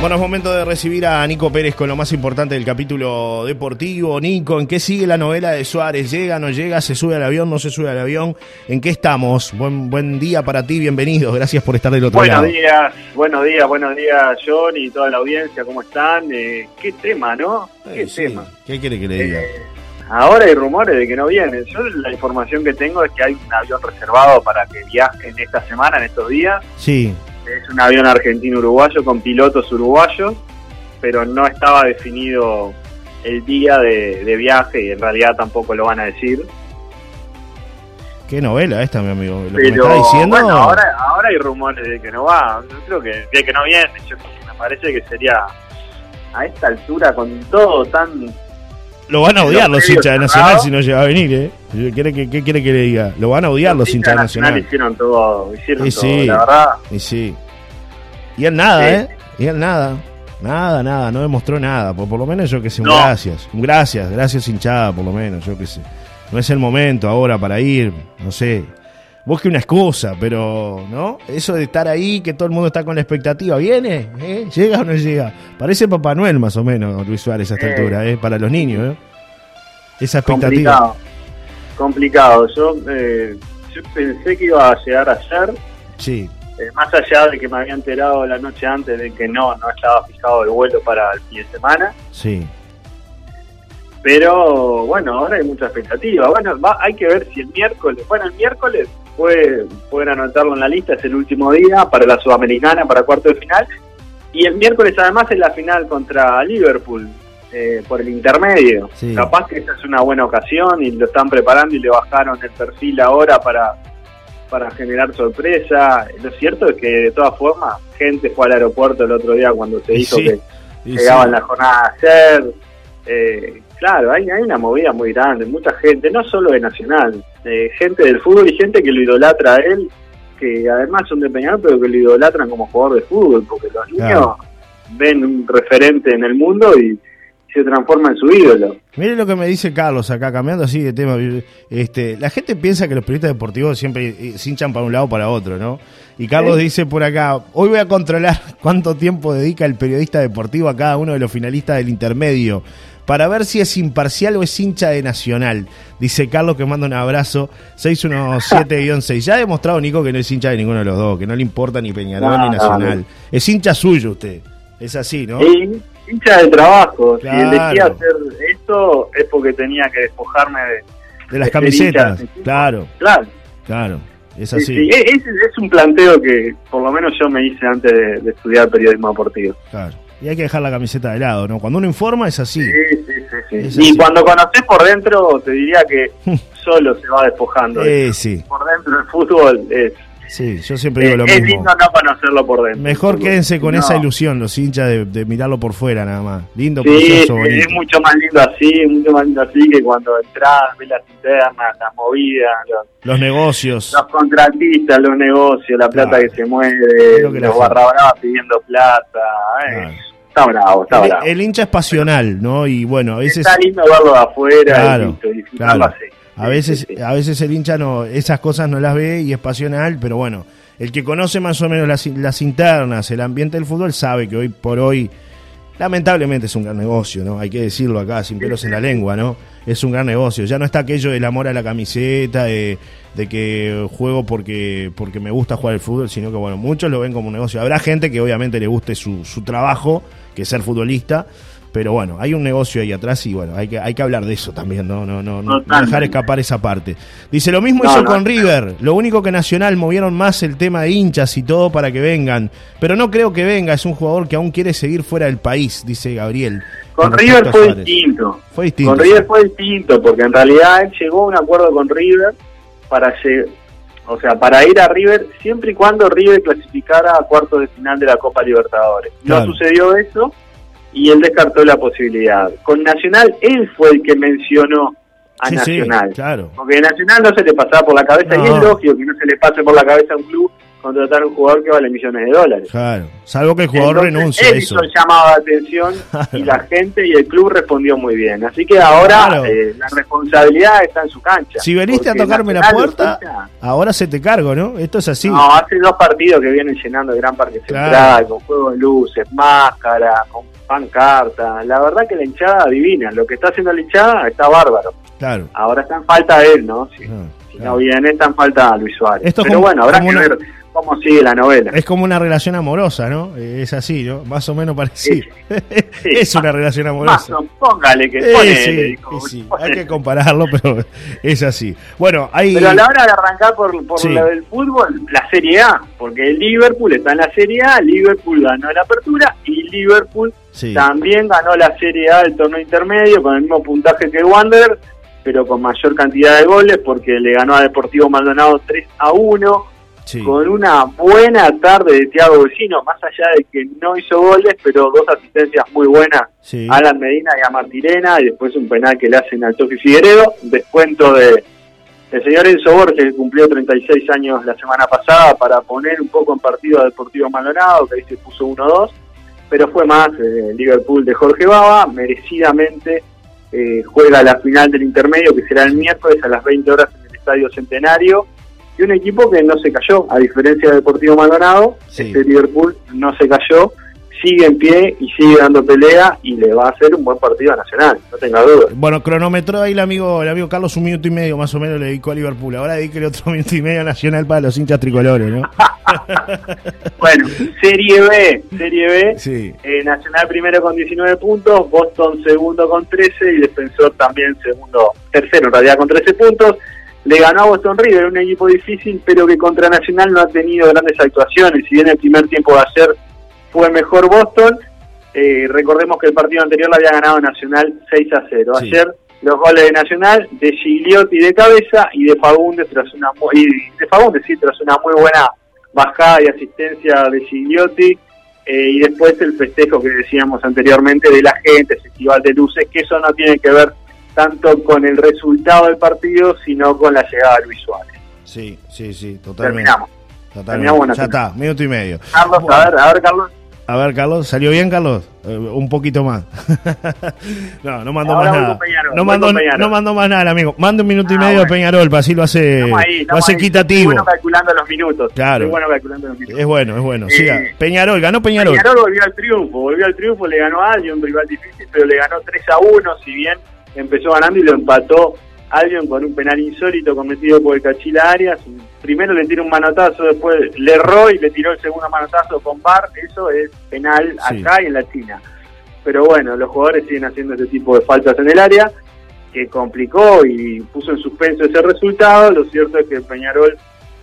Bueno, es momento de recibir a Nico Pérez con lo más importante del capítulo deportivo. Nico, ¿en qué sigue la novela de Suárez? ¿Llega, no llega? ¿Se sube al avión, no se sube al avión? ¿En qué estamos? Buen, buen día para ti, bienvenido. Gracias por estar del otro buenos lado. Buenos días, buenos días, buenos días, John y toda la audiencia, ¿cómo están? Eh, ¿Qué tema, no? ¿Qué sí. tema? ¿Qué quiere que le diga? Eh, ahora hay rumores de que no vienen. Yo la información que tengo es que hay un avión reservado para que viajen esta semana, en estos días. Sí. Es un avión argentino-uruguayo con pilotos uruguayos pero no estaba definido el día de, de, viaje y en realidad tampoco lo van a decir. Qué novela esta, mi amigo. Lo pero, que me está diciendo. Bueno, ahora, ahora hay rumores de que no va. Yo creo que de que no viene. Yo, me parece que sería a esta altura con todo tan. Lo van a odiar los hinchas de Nacional si no llega a venir, ¿eh? ¿Qué, qué, qué quiere que le diga? Lo van a odiar los, los hinchas de Nacional. Nacional. Hicieron todo, hicieron y todo, sí, la verdad. Y sí. Y él nada. ¿eh? Y él nada. Nada, nada, no demostró nada. Por, por lo menos yo que sé, un gracias. Un gracias, gracias hinchada, por lo menos, yo que sé. No es el momento ahora para ir, no sé. Busque una excusa, pero, ¿no? Eso de estar ahí, que todo el mundo está con la expectativa. ¿Viene? ¿Eh? ¿Llega o no llega? Parece Papá Noel más o menos, Luis Suárez, a esta Eh. altura, ¿eh? Para los niños, ¿eh? Esa expectativa. Complicado. Complicado. Yo, eh, yo pensé que iba a llegar ayer. Sí, más allá de que me había enterado la noche antes de que no, no estaba fijado el vuelo para el fin de semana. sí. Pero bueno, ahora hay mucha expectativa. Bueno, va- hay que ver si el miércoles, bueno, el miércoles puede, pueden anotarlo en la lista, es el último día para la Sudamericana, para cuarto de final. Y el miércoles además es la final contra Liverpool eh, por el intermedio. Sí. Capaz que esa es una buena ocasión y lo están preparando y le bajaron el perfil ahora para, para generar sorpresa. Lo cierto es que de todas formas, gente fue al aeropuerto el otro día cuando se dijo sí, que Y llegaba sí. la jornada de ayer. Eh, claro, hay, hay una movida muy grande, mucha gente, no solo de Nacional, eh, gente del fútbol y gente que lo idolatra a él, que además son de Peñarol, pero que lo idolatran como jugador de fútbol, porque los niños ven un referente en el mundo y se transforma en su ídolo. Mire lo que me dice Carlos acá, cambiando así de tema. Este, la gente piensa que los periodistas deportivos siempre eh, se hinchan para un lado o para otro, ¿no? Y Carlos dice por acá, hoy voy a controlar cuánto tiempo dedica el periodista deportivo a cada uno de los finalistas del intermedio, para ver si es imparcial o es hincha de Nacional. Dice Carlos que manda un abrazo, 617-6. Ya ha demostrado Nico que no es hincha de ninguno de los dos, que no le importa ni Peñarol No, ni no, Nacional. Es hincha suyo usted. Es así, ¿no? Y hincha de trabajo, Claro. si elegí hacer esto es porque tenía que despojarme de... De las de camisetas. de. Claro, Claro. claro. Es Sí, así. sí, es un planteo que por lo menos yo me hice antes de, de estudiar periodismo deportivo. Claro. Y hay que dejar la camiseta de lado, ¿no? Cuando uno informa es así. Sí, sí, sí. Es Y así. cuando conoces por dentro, te diría que solo se va despojando. Eh, sí, Por dentro del fútbol es, sí, yo siempre digo es, lo es mismo. lindo no conocerlo por dentro. Mejor quédense con No. esa ilusión, los hinchas, de, de mirarlo por fuera nada más. Lindo, Sí, precioso, sí, bonito. es mucho más lindo así, mucho más lindo así que cuando entras, ves las internas, las movidas, los, Los negocios. los contratistas, los negocios, la plata Claro. que se mueve, Es que los barra pidiendo plata. eh, Claro. Está bravo, está bravo. el hincha es pasional, ¿no? Y bueno, a veces, Está lindo verlo de afuera Claro, y claro. así. a veces, a veces el hincha no, esas cosas no las ve y es pasional, pero bueno, el que conoce más o menos las, las internas, el ambiente del fútbol, sabe que hoy por hoy, lamentablemente es un gran negocio, ¿no? Hay que decirlo acá, sin pelos en la lengua, ¿no? Es un gran negocio. Ya no está aquello del amor a la camiseta, de, de que juego porque, porque me gusta jugar el fútbol, sino que, bueno, muchos lo ven como un negocio. Habrá gente que obviamente le guste su, su trabajo, que es ser futbolista, pero bueno, hay un negocio ahí atrás y bueno, hay que, hay que hablar de eso también, no, no, no, no, dejar escapar esa parte. Dice, lo mismo No, hizo no, con. River, lo único que Nacional movieron más el tema de hinchas y todo para que vengan, pero no creo que venga, es un jugador que aún quiere seguir fuera del país, dice Gabriel. Con River fue distinto. Fue distinto. Con River fue distinto, porque en realidad él llegó a un acuerdo con River para lle- o sea, para ir a River siempre y cuando River clasificara a cuartos de final de la Copa Libertadores. Claro. No sucedió eso y él descartó la posibilidad. Con Nacional él fue el que mencionó a Sí, sí, Nacional. claro. Porque Nacional no se le pasaba por la cabeza y es lógico que no se le pase por la cabeza a un club contratar un jugador que vale millones de dólares. Claro, salvo que el jugador renuncie él a eso. hizo el llamado de atención y la gente y el club respondió muy bien. Así que ahora Claro. eh, la responsabilidad está en su cancha. Si veniste a tocarme la puerta, ahora se te cargo, ¿no? Esto es así. No, hace dos partidos que vienen llenando el Gran Parque Claro. Central, con juego de luces, máscara, con pancarta. La verdad que la hinchada adivina. Lo que está haciendo la hinchada está bárbaro. Claro. Ahora está en falta de él, ¿no? Si, Ah, claro. no viene, está en falta Luis Suárez. Esto es Pero como- bueno, habrá que una- ver cómo sigue la novela. Es como una relación amorosa, ¿no? Eh, Es así, ¿no? Más o menos parecido. Sí. es una relación amorosa. póngale que Eh, sí. Hay que compararlo, pero es así. Bueno, hay... Pero a la hora de arrancar por, por lo del fútbol, la Serie A, porque el Liverpool está en la Serie A, Liverpool ganó la apertura y Liverpool también ganó la Serie A del torneo intermedio con el mismo puntaje que el Wanderers, pero con mayor cantidad de goles porque le ganó a Deportivo Maldonado 3 a 1 sí. con una buena tarde de Thiago Vecino, más allá de que no hizo goles, pero dos asistencias muy buenas Sí. a Alan Medina y a Martirena, y después un penal que le hacen al Tofi Figueredo, descuento de el señor Enzo Borges, que cumplió 36 años la semana pasada, para poner un poco en partido a Deportivo Maldonado, que ahí se puso 1-2, pero fue más eh, Liverpool de Jorge Baba, merecidamente eh, juega la final del intermedio, que será el miércoles a las 20 horas en el Estadio Centenario, y un equipo que no se cayó, a diferencia de Deportivo Maldonado, Sí. este Liverpool no se cayó, sigue en pie y sigue dando pelea y le va a hacer un buen partido a Nacional, no tenga duda. Bueno, cronometró ahí el amigo, el amigo Carlos un minuto y medio más o menos le dedicó a Liverpool. Ahora dedique otro minuto y medio a Nacional para los hinchas tricolores, ¿no? Bueno, Serie B, Serie B, Sí. eh, Nacional primero con 19 puntos, Boston segundo con 13 y Defensor también segundo, tercero en realidad con 13 puntos. Le ganó a Boston River, un equipo difícil, pero que contra Nacional no ha tenido grandes actuaciones. Si bien el primer tiempo de ayer fue mejor Boston, eh, recordemos que el partido anterior le había ganado Nacional 6 a 0. Sí. Ayer los goles de Nacional de Gigliotti de cabeza y de Fagundes tras una mu- y de Fagundes, sí, tras una muy buena bajada y asistencia de Gigliotti eh, y después el festejo que decíamos anteriormente de la gente, Festival de Luces, que eso no tiene que ver tanto con el resultado del partido, sino con la llegada de Luis Suárez. Sí, sí, sí, totalmente. Terminamos. Totalmente. Terminamos Ya está, minuto y medio. Carlos, Bueno. a ver, a ver, Carlos. A ver, Carlos, ¿salió bien, Carlos? Eh, un poquito más. no, no mandó más nada. Peñarol, No mandó, no mandó más nada, amigo. Manda un minuto y Ah, medio bueno. a Peñarol, para así lo hace, ahí, lo hace ahí. equitativo. Muy bueno calculando los minutos. Claro. Muy bueno calculando los minutos. Es bueno, es bueno. Eh, Siga. Peñarol, ganó Peñarol. Peñarol volvió al triunfo, volvió al triunfo, le ganó a Albion, un rival difícil, pero le ganó 3 a 1, si bien empezó ganando y lo empató Albion con un penal insólito cometido por el Cachila Arias. Primero le tiró un manotazo, después le erró y le tiró el segundo manotazo con Bar. Eso es penal Sí. acá y en la China. Pero bueno, los jugadores siguen haciendo este tipo de faltas en el área, que complicó y puso en suspenso ese resultado. Lo cierto es que Peñarol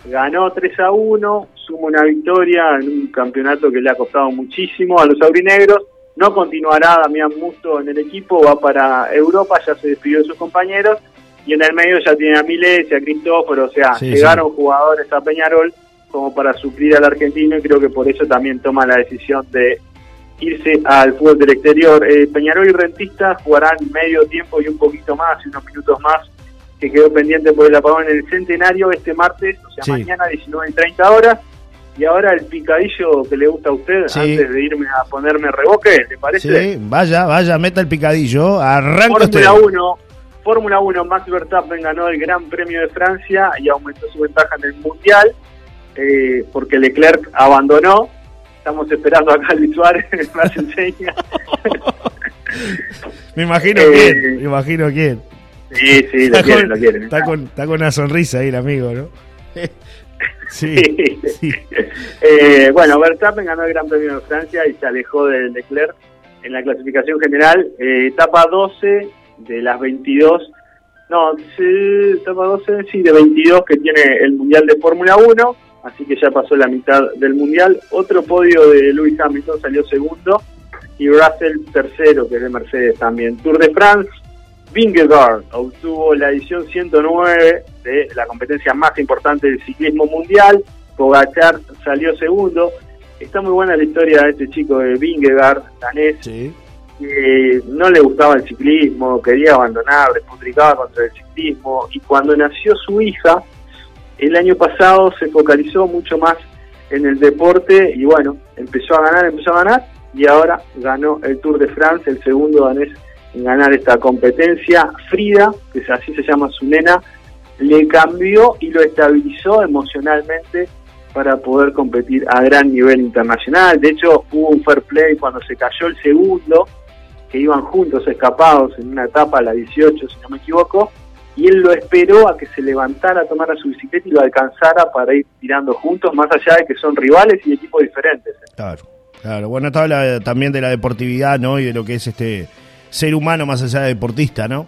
ganó 3 a 1, suma una victoria en un campeonato que le ha costado muchísimo a los aurinegros. No continuará Damián Musto en el equipo, va para Europa, ya se despidió de sus compañeros. Y en el medio ya tiene a Miles y a Cristóforo, o sea, Sí, llegaron jugadores a Peñarol como para suplir al argentino y creo que por eso también toma la decisión de irse al fútbol del exterior. Eh, Peñarol y Rentista jugarán medio tiempo y un poquito más, unos minutos más, que quedó pendiente por el apagón en el centenario este martes, o sea, Sí. mañana 19 y 30 horas. Y ahora el picadillo que le gusta a usted, Sí. antes de irme a ponerme reboque, ¿le parece? Sí, vaya, vaya, meta el picadillo. Arranca. Fórmula 1, Fórmula 1, Max Verstappen ganó el Gran Premio de Francia y aumentó su ventaja en el Mundial, eh, porque Leclerc abandonó. Estamos esperando acá a Luis Suárez, más enseña. Me imagino Eh, quién, me imagino quién. Sí, sí, lo Está quieren, con, lo quieren. está, con, está con una sonrisa ahí el amigo, ¿no? Sí, sí. Eh, bueno, Verstappen ganó el Gran Premio de Francia y se alejó de Leclerc en la clasificación general. Eh, etapa 12 de las 22, no, sí, etapa 12, sí, de 22 que tiene el Mundial de Fórmula 1, así que ya pasó la mitad del Mundial. Otro podio de Lewis Hamilton salió segundo y Russell tercero, que es de Mercedes también. Tour de France, Vingegaard obtuvo la edición 109 de la competencia más importante del ciclismo mundial. Pogachar salió segundo. Está muy buena la historia de este chico de Vingegaard, danés, Sí. que no le gustaba el ciclismo, quería abandonar, despotricaba contra el ciclismo. Y cuando nació su hija, el año pasado se focalizó mucho más en el deporte y bueno, empezó a ganar, empezó a ganar y ahora ganó el Tour de France, el segundo danés ganar esta competencia. Frida, que así se llama su nena, le cambió y lo estabilizó emocionalmente para poder competir a gran nivel internacional. De hecho, hubo un fair play cuando se cayó el segundo, que iban juntos escapados en una etapa, la 18, si no me equivoco, y él lo esperó a que se levantara, a tomar su bicicleta y lo alcanzara para ir tirando juntos, más allá de que son rivales y equipos diferentes. Claro, claro. Bueno, esto habla también de la deportividad, ¿no? Y de lo que es este ser humano más allá de deportista, ¿no?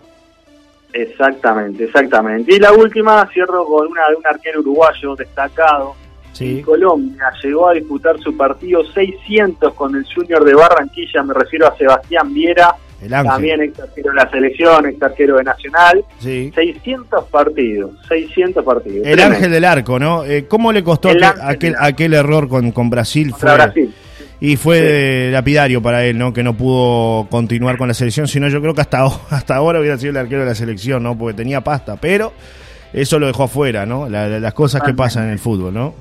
Exactamente, exactamente. Y la última, cierro con una de un arquero uruguayo destacado. Sí. En Colombia llegó a disputar su partido 600 con el Junior de Barranquilla, me refiero a Sebastián Viera, también ex arquero de la selección, ex arquero de Nacional. Sí. 600 partidos, 600 partidos. El ángel del arco, ¿no? Eh, ¿Cómo le costó aquel, aquel, error con, con Brasil? Fue, Brasil. Y fue lapidario para él, ¿no? Que no pudo continuar con la selección, sino yo creo que hasta, hasta ahora hubiera sido el arquero de la selección, ¿no? Porque tenía pasta, pero eso lo dejó afuera, ¿no? las cosas que pasan en el fútbol, ¿no?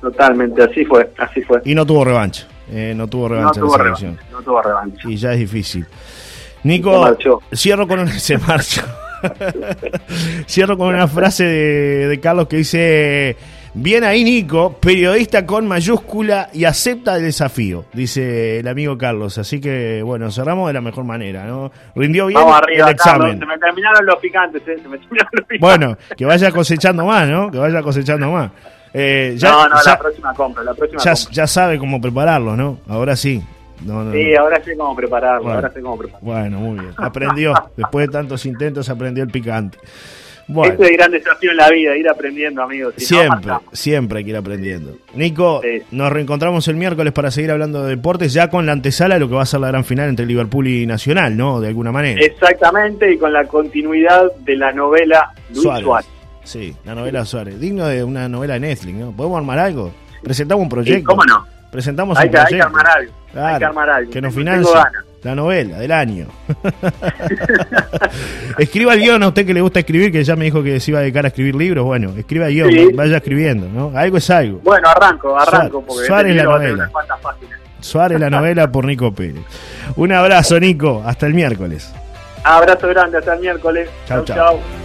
Totalmente, así fue, así fue. Y no tuvo revancha, eh, no tuvo revancha no tuvo la selección. no tuvo revancha. Y ya es difícil. Nico, cierro con un, se cierro con una frase de, Carlos que dice, bien ahí Nico, periodista con mayúscula y acepta el desafío, dice el amigo Carlos. Así que bueno, cerramos de la mejor manera, ¿no? Rindió bien el examen. se me terminaron los picantes, eh, se me terminaron los picantes. Bueno, que vaya cosechando más, ¿no? Que vaya cosechando más. Eh, ya, no, no, la próxima compra, la próxima ya, compra. ya sabe cómo prepararlo, ¿no? Ahora sí. sí, ahora sé cómo prepararlo, bueno, ahora sé cómo prepararlo. Bueno, muy bien. Aprendió, después de tantos intentos aprendió el picante. Bueno. Este es el gran desafío en la vida, ir aprendiendo, amigos. siempre, siempre hay que ir aprendiendo. Nico, nos reencontramos el miércoles para seguir hablando de deportes, ya con la antesala de lo que va a ser la gran final entre Liverpool y Nacional, ¿no? De alguna manera. Exactamente, y con la continuidad de la novela Luis Suárez. Sí, la novela Suárez. Digno de una novela de Netflix, ¿no? ¿Podemos armar algo? Presentamos un proyecto. ¿Cómo no? Presentamos hay un proyecto. Hay que armar algo. hay que armar algo. Que nos financie la novela del año. escriba el guion a usted que le gusta escribir, que ya me dijo que se iba a dedicar a escribir libros. Bueno, escriba el guion, vaya escribiendo, ¿no? Algo es algo. Bueno, arranco, arranco. Porque Suárez la novela. Suárez la novela por Nico Pérez. Un abrazo, Nico. Hasta el miércoles. Abrazo grande, hasta el miércoles. chao. chao.